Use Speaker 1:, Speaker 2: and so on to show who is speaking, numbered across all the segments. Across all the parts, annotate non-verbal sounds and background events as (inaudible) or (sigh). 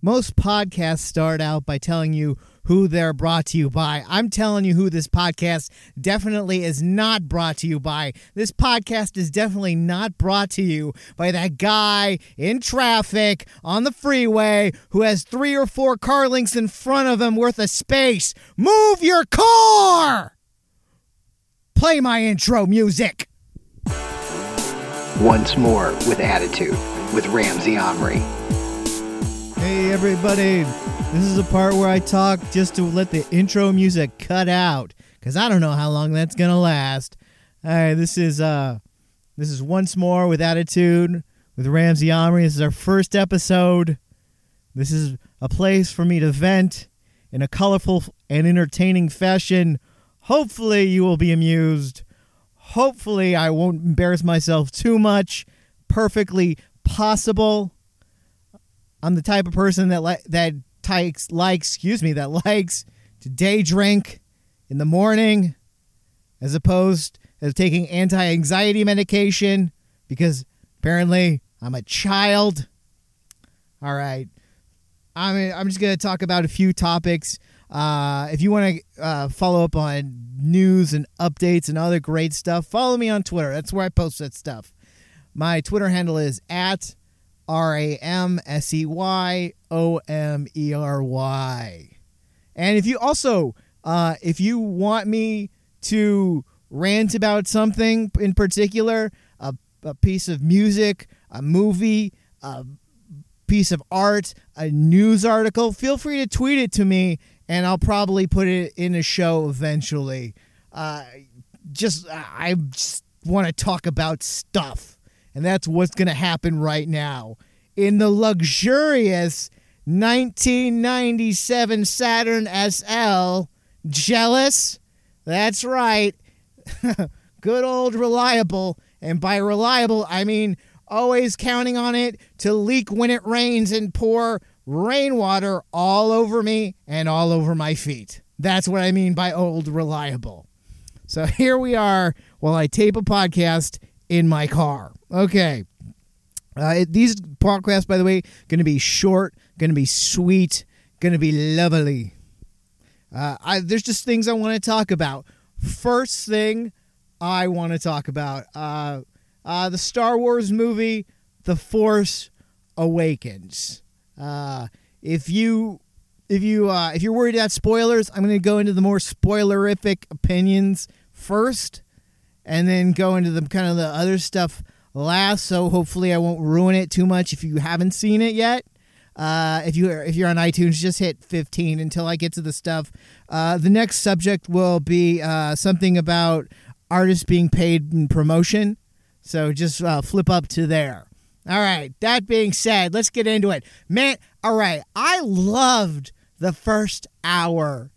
Speaker 1: Most podcasts start out by telling you who they're brought to you by. I'm telling you who this podcast definitely is not brought to you by. This podcast is definitely not brought to you by that guy in traffic on the freeway who has three or four car links in front of him worth of space. Move your car! Play my intro music.
Speaker 2: Once more with attitude with Ramsey Omery.
Speaker 1: Hey, everybody. This is the part where I talk just to let the intro music cut out because I don't know how long that's going to last. All right, this is uh this is once more with attitude with Ramsey Omery. This is our first episode. This is a place for me to vent in a colorful and entertaining fashion. Hopefully you will be amused. Hopefully I won't embarrass myself too much. Perfectly possible. I'm the type of person that li- that likes likes excuse me that likes to day drink in the morning as opposed to taking anti-anxiety medication because apparently I'm a child. All right. I mean, I'm just going to talk about a few topics. Uh, if you want to uh, follow up on news and updates and other great stuff, follow me on Twitter. That's where I post that stuff. My Twitter handle is at R A M S E Y O M E R Y. And if you also, uh, if you want me to rant about something in particular, a, a piece of music, a movie, a piece of art, a news article, feel free to tweet it to me and I'll probably put it in a show eventually. Uh, just, I just want to talk about stuff. And that's what's going to happen right now. In the luxurious 1997 Saturn SL, jealous? That's right. (laughs) Good old reliable. And by reliable, I mean always counting on it to leak when it rains and pour rainwater all over me and all over my feet. That's what I mean by old reliable. So (laughs) here we are while I tape a podcast in my car. Okay. Uh, it, these podcasts, by the way, going to be short, going to be sweet, going to be lovely. Uh, I, there's just things I want to talk about. First thing I want to talk about uh, uh, the Star Wars movie, The Force Awakens. Uh, if you if you uh, if you're worried about spoilers, I'm going to go into the more spoilerific opinions first, and then go into the kind of the other stuff last. So hopefully, I won't ruin it too much if you haven't seen it yet. Uh, if you if you're on iTunes, just hit 15 until I get to the stuff. Uh, the next subject will be uh, something about artists being paid in promotion. So just uh, flip up to there. All right. That being said, let's get into it, man. All right, I loved the first hour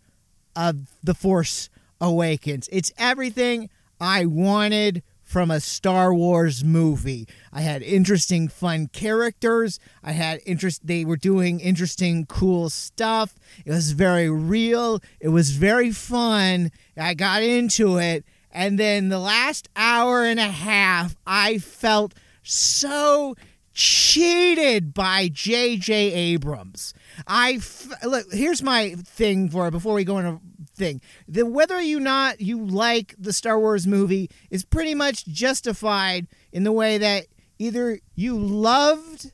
Speaker 1: of The Force Awakens. It's everything I wanted from a Star Wars movie. I had interesting, fun characters. I had interest. They were doing interesting, cool stuff. It was very real. It was very fun. I got into it. And then the last hour and a half, I felt so cheated by J.J. Abrams. I f- look. Here's my thing for before we go into thing. The whether you not you like the Star Wars movie is pretty much justified in the way that either you loved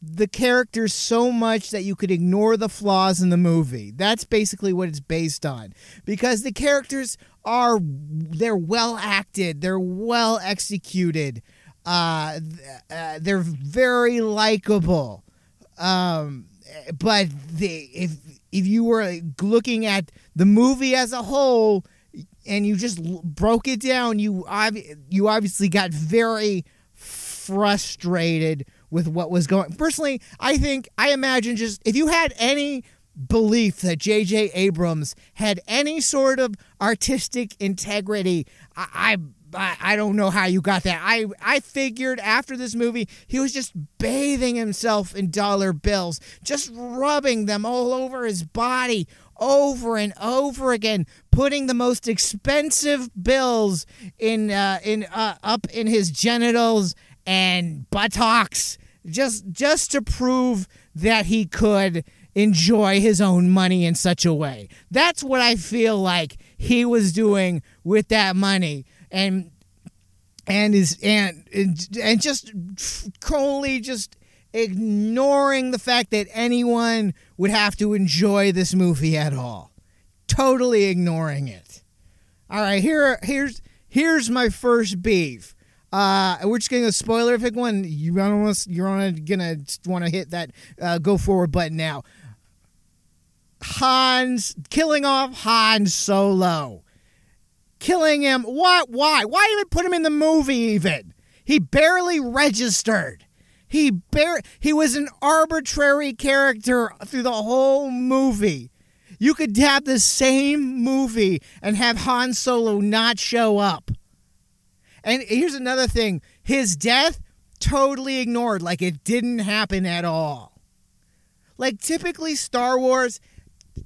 Speaker 1: the characters so much that you could ignore the flaws in the movie. That's basically what it's based on. Because the characters are they're well acted, they're well executed. Uh, uh they're very likable. Um but the if if you were uh, looking at the movie as a whole and you just broke it down, you you obviously got very frustrated with what was going. Personally, I think I imagine just if you had any belief that J.J. Abrams had any sort of artistic integrity, I, I I, don't know how you got that. I, I figured after this movie, he was just bathing himself in dollar bills, just rubbing them all over his body over and over again, putting the most expensive bills in uh, in uh, up in his genitals and buttocks just just to prove that he could enjoy his own money in such a way. That's what I feel like he was doing with that money. And and is and and just totally just ignoring the fact that anyone would have to enjoy this movie at all. Totally ignoring it. All right, here here's here's my first beef. Uh, we're just getting a spoiler if one. You want you're on gonna want to hit that uh, go forward button now. Hans killing off Han Solo, killing him. What? Why? Why even put him in the movie? Even he barely registered. He bar- he was an arbitrary character through the whole movie. You could have the same movie and have Han Solo not show up. And here's another thing his death totally ignored, like it didn't happen at all. Like typically, Star Wars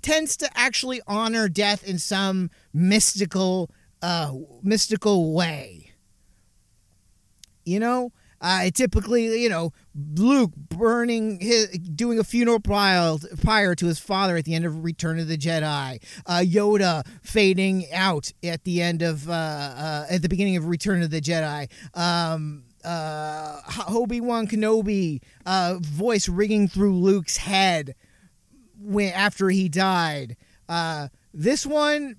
Speaker 1: tends to actually honor death in some mystical, uh, mystical way. You know, uh, typically, you know, Luke burning his, doing a funeral prior to his father at the end of Return of the Jedi. Uh, Yoda fading out at the end of uh, uh, at the beginning of Return of the Jedi. Um, uh, Obi Wan Kenobi uh, voice ringing through Luke's head when after he died. This one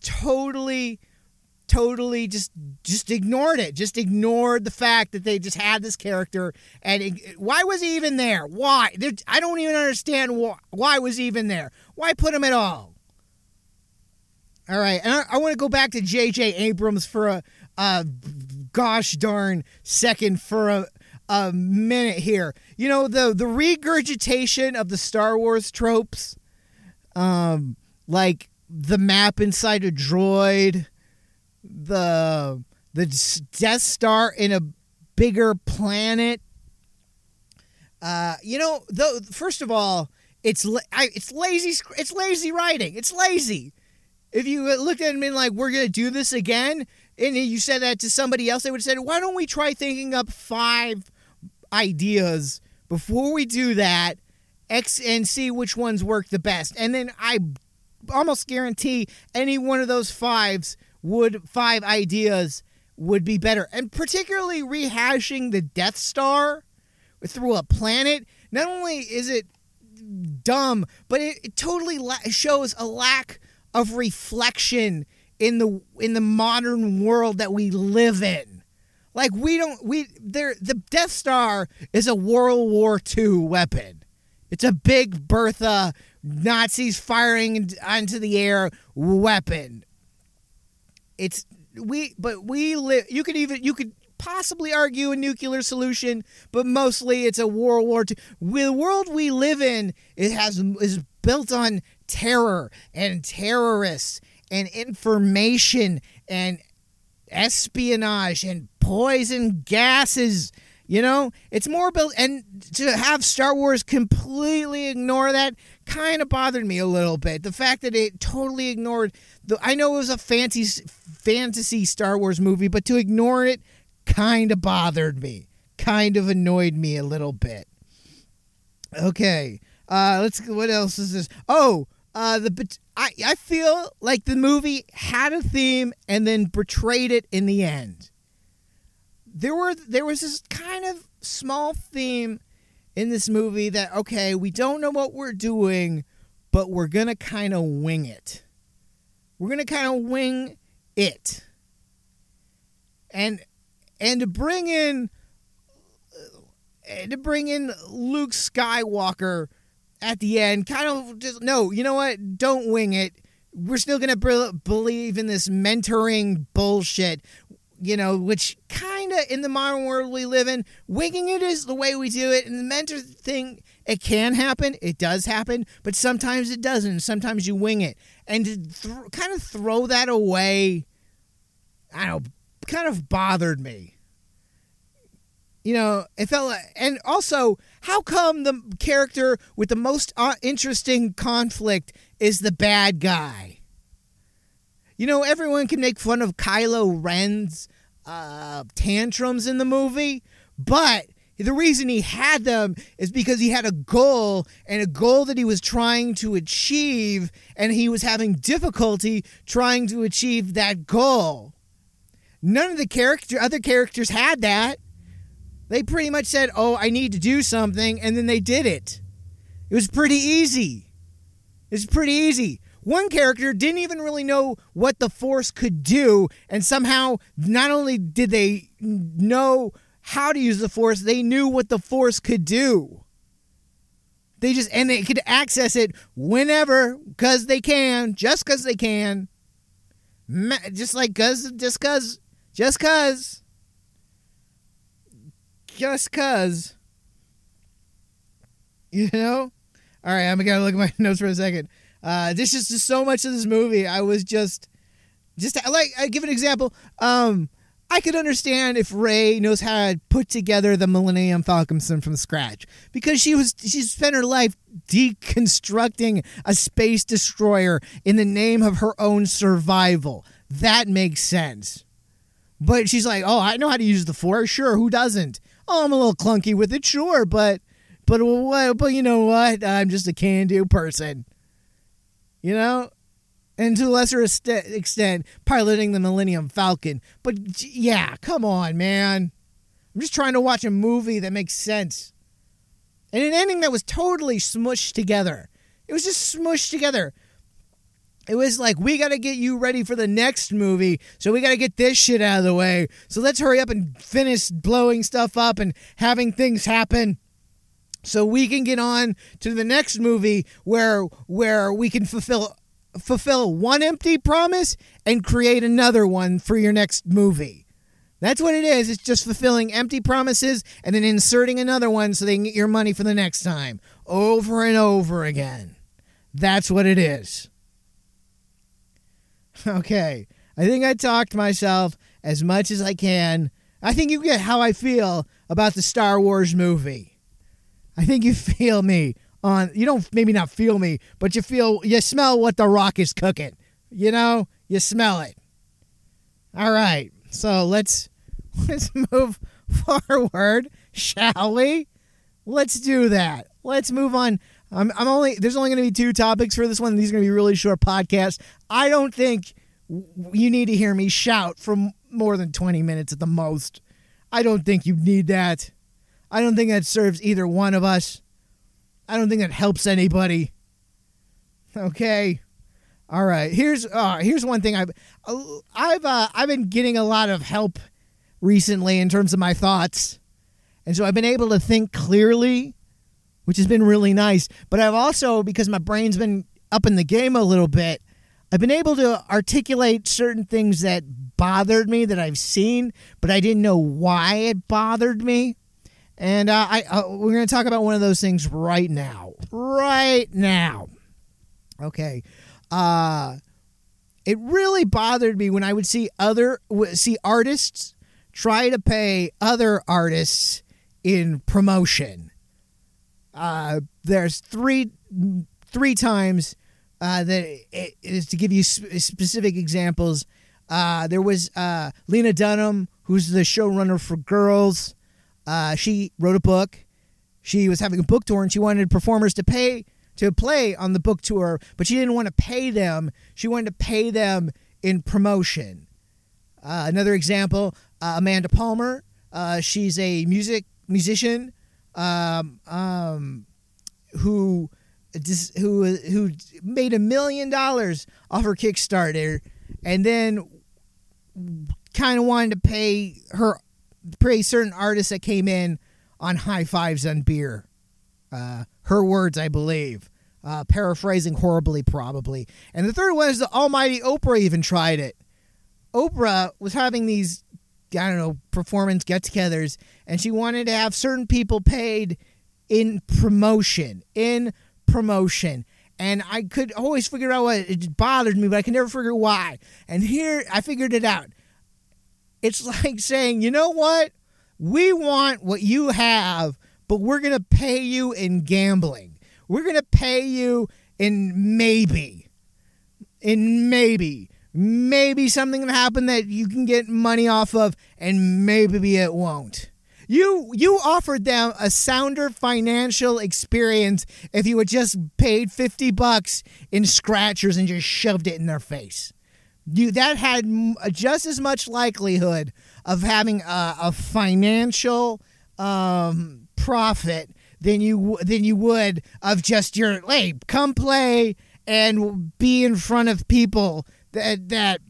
Speaker 1: totally totally just just ignored it just ignored the fact that they just had this character and it, why was he even there? Why? I don't even understand why, why was he even there? Why put him at all? All right and i, I want to go back to jj abrams for a, a gosh darn second for a, a minute here. You know the the regurgitation of the star wars tropes um like the map inside a droid the the Death Star in a bigger planet. Uh, you know, though. First of all, it's I, it's lazy. It's lazy writing. It's lazy. If you looked at it and been like, "We're gonna do this again," and you said that to somebody else, they would have said, "Why don't we try thinking up five ideas before we do that, X and see which ones work the best?" And then I almost guarantee any one of those fives would five ideas would be better. And particularly rehashing the Death Star through a planet, not only is it dumb, but it, it totally la- shows a lack of reflection in the in the modern world that we live in. Like we don't we there the Death Star is a World War II weapon. It's a big Bertha Nazis firing onto the air weapon it's we, but we live. You could even you could possibly argue a nuclear solution, but mostly it's a World War II. The world we live in it has is built on terror and terrorists and information and espionage and poison gases. You know, it's more built, and to have Star Wars completely ignore that kind of bothered me a little bit. The fact that it totally ignored the. I know it was a fancy fantasy Star Wars movie, but to ignore it kind of bothered me. Kind of annoyed me a little bit. Okay. Uh let's what else is this? Oh, uh the I I feel like the movie had a theme and then betrayed it in the end. There were there was this kind of small theme in this movie that okay, we don't know what we're doing, but we're to kind of wing it. We're to kind of wing it. And and to bring in uh, to bring in Luke Skywalker at the end, kind of just no, you know what? Don't wing it. We're still gonna be- believe in this mentoring bullshit, you know, which kind of in the modern world we live in, winging it is the way we do it. And the mentor thing, it can happen, it does happen, but sometimes it doesn't. Sometimes you wing it, and to th- kind of throw that away I don't know, kind of bothered me. You know, it felt like, and also, how come the character with the most uh, interesting conflict is the bad guy? You know, everyone can make fun of Kylo Ren's uh, tantrums in the movie, but The reason he had them is because he had a goal and a goal that he was trying to achieve, and he was having difficulty trying to achieve that goal. None of the character other characters had that. They pretty much said, "Oh, I need to do something," and then they did it. It was pretty easy. It's pretty easy. One character didn't even really know what the Force could do, and somehow, not only did they know how to use the Force, they knew what the Force could do. They just, and they could access it whenever, because they can, just because they can. Just like, cause, just because, just because. Just because. You know? All right, I'm gonna look at my (laughs) notes for a second. Uh, this is just so much of this movie. I was just, just like I give an example. Um, I could understand if Rey knows how to put together the Millennium Falcon from scratch because she was she spent her life deconstructing a space destroyer in the name of her own survival. That makes sense. But she's like, "Oh, I know how to use the Force. Sure, who doesn't? Oh, I'm a little clunky with it. Sure, but but? But you know what? I'm just a can-do person." You know, and to a lesser extent, piloting the Millennium Falcon. But yeah, come on, man. I'm just trying to watch a movie that makes sense. And an ending that was totally smushed together. It was just smushed together. It was like, we got to get you ready for the next movie, so we got to get this shit out of the way. So let's hurry up and finish blowing stuff up and having things happen so we can get on to the next movie where where we can fulfill fulfill one empty promise and create another one for your next movie. That's what it is. It's just fulfilling empty promises and then inserting another one so they can get your money for the next time over and over again. That's what it is. (laughs) Okay. I think I talked myself as much as I can. I think you get how I feel about the Star Wars movie. I think you feel me on you don't maybe not feel me, but you feel you smell what the rock is cooking. You know? You smell it. All right. So let's (laughs) let's move (laughs) forward, shall we? Let's do that. Let's move on. I'm, I'm only there's only going to be two topics for this one. These are going to be really short podcasts. I don't think you need to hear me shout for more than 20 minutes at the most. I don't think you need that. I don't think that serves either one of us. I don't think that helps anybody. Okay. All right. Here's uh here's one thing I've I've uh, I've been getting a lot of help recently in terms of my thoughts. And so I've been able to think clearly, which has been really nice. But I've also because my brain's been up in the game a little bit, I've been able to articulate certain things that bothered me that I've seen, but I didn't know why it bothered me. And uh, I uh, we're going to talk about one of those things right now. Right now. Okay. Uh it really bothered me when I would see other see artists try to pay other artists in promotion. Uh there's three three times uh, that it is to give you specific examples. Uh, there was uh, Lena Dunham, who's the showrunner for Girls. Uh, she wrote a book. She was having a book tour and she wanted performers to pay to play on the book tour, but she didn't want to pay them. She wanted to pay them in promotion. Uh, another example, uh, Amanda Palmer. Uh, she's a music musician um, um, who who who made a million dollars off her Kickstarter, and then kind of wanted to pay her praise certain artists that came in on high fives on beer. Uh, her words, I believe. Uh, paraphrasing horribly, probably. And the third one is the almighty Oprah even tried it. Oprah was having these, I don't know, performance get togethers, and she wanted to have certain people paid in promotion. In promotion. And I could always figure out what it bothered me, but I could never figure why. And here I figured it out. It's (laughs) like saying, you know what? We want what you have, but we're going to pay you in gambling. We're going to pay you in maybe. In maybe. Maybe something will happen that you can get money off of, and maybe it won't. You you offered them a sounder financial experience if you had just paid 50 bucks in scratchers and just shoved it in their face. You that had m- just as much likelihood of having a, a financial um, profit than you than you would of just your hey come play and be in front of people that that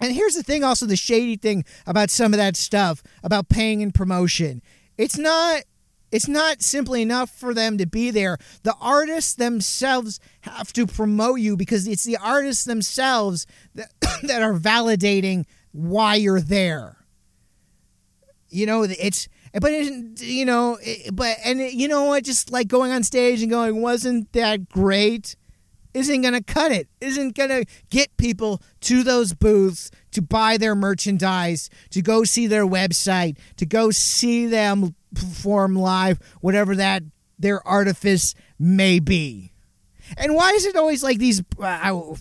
Speaker 1: and here's the thing also the shady thing about some of that stuff about paying and promotion. It's not it's not simply enough for them to be there. The artists themselves have to promote you because it's the artists themselves that, (coughs) that are validating why you're there. You know it's but it, you know it, but and it, you know what? Just like going on stage and going wasn't that great isn't going to cut it isn't going to get people to those booths to buy their merchandise to go see their website to go see them perform live whatever that their artifice may be and why is it always like these, uh,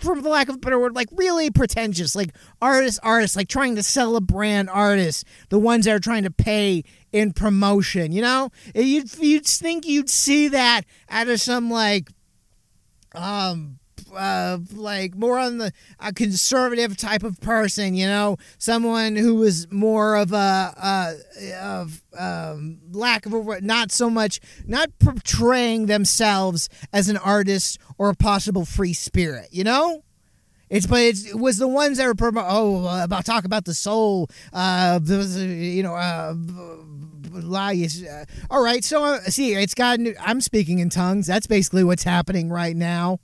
Speaker 1: from the lack of a better word, like really pretentious, like artists, artists, like trying to sell a brand artists, the ones that are trying to pay in promotion, you know? You'd, you'd think you'd see that out of some like, um, uh, like more on the a conservative type of person, you know, someone who was more of a, uh, of um, lack of a, not so much not portraying themselves as an artist or a possible free spirit, you know. It's but it's, it was the ones that were promo- oh uh, about talk about the soul, uh, you know, uh, uh, all right. So uh, see, it's gotten. I'm speaking in tongues. That's basically what's happening right now.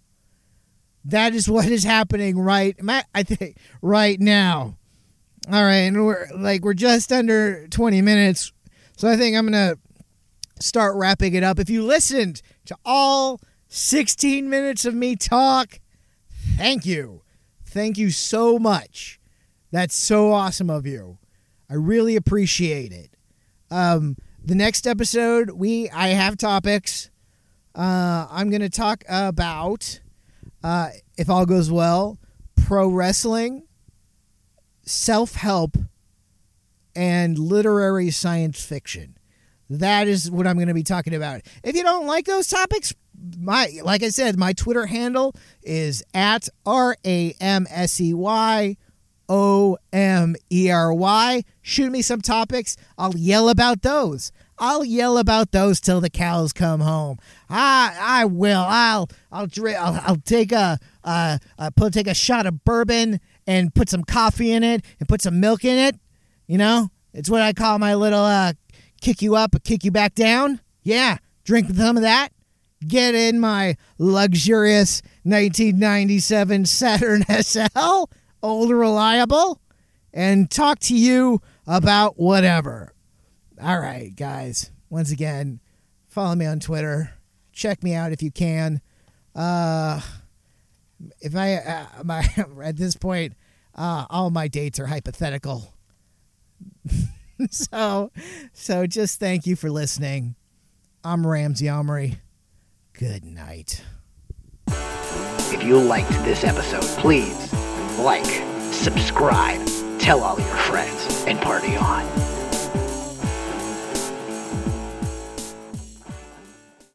Speaker 1: That is what is happening right. I think right now. All right, and we're like we're just under 20 minutes, so I think I'm gonna start wrapping it up. If you listened to all 16 minutes of me talk, thank you, thank you so much. That's so awesome of you. I really appreciate it. Um, the next episode, we I have topics. Uh, I'm gonna talk about uh, if all goes well, pro wrestling, self help, and literary science fiction. That is what I'm going to be talking about. If you don't like those topics, my like I said, my Twitter handle is at R A M S E Y O M E R Y. Shoot me some topics. I'll yell about those. I'll yell about those till the cows come home. I I will. I'll I'll drink. I'll, I'll take a uh, put take a shot of bourbon and put some coffee in it and put some milk in it. You know, it's what I call my little uh kick you up, kick you back down. Yeah, drink some of that. Get in my luxurious 1997 Saturn (laughs) SL, old reliable, and talk to you about whatever. All right, guys. Once again, follow me on Twitter. Check me out if you can. Uh, if I uh, my (laughs) at this point, uh, all my dates are hypothetical. (laughs) so, so just thank you for listening. I'm Ramsey Omery. Good night.
Speaker 2: If you liked this episode, please like, subscribe, tell all your friends, and party on.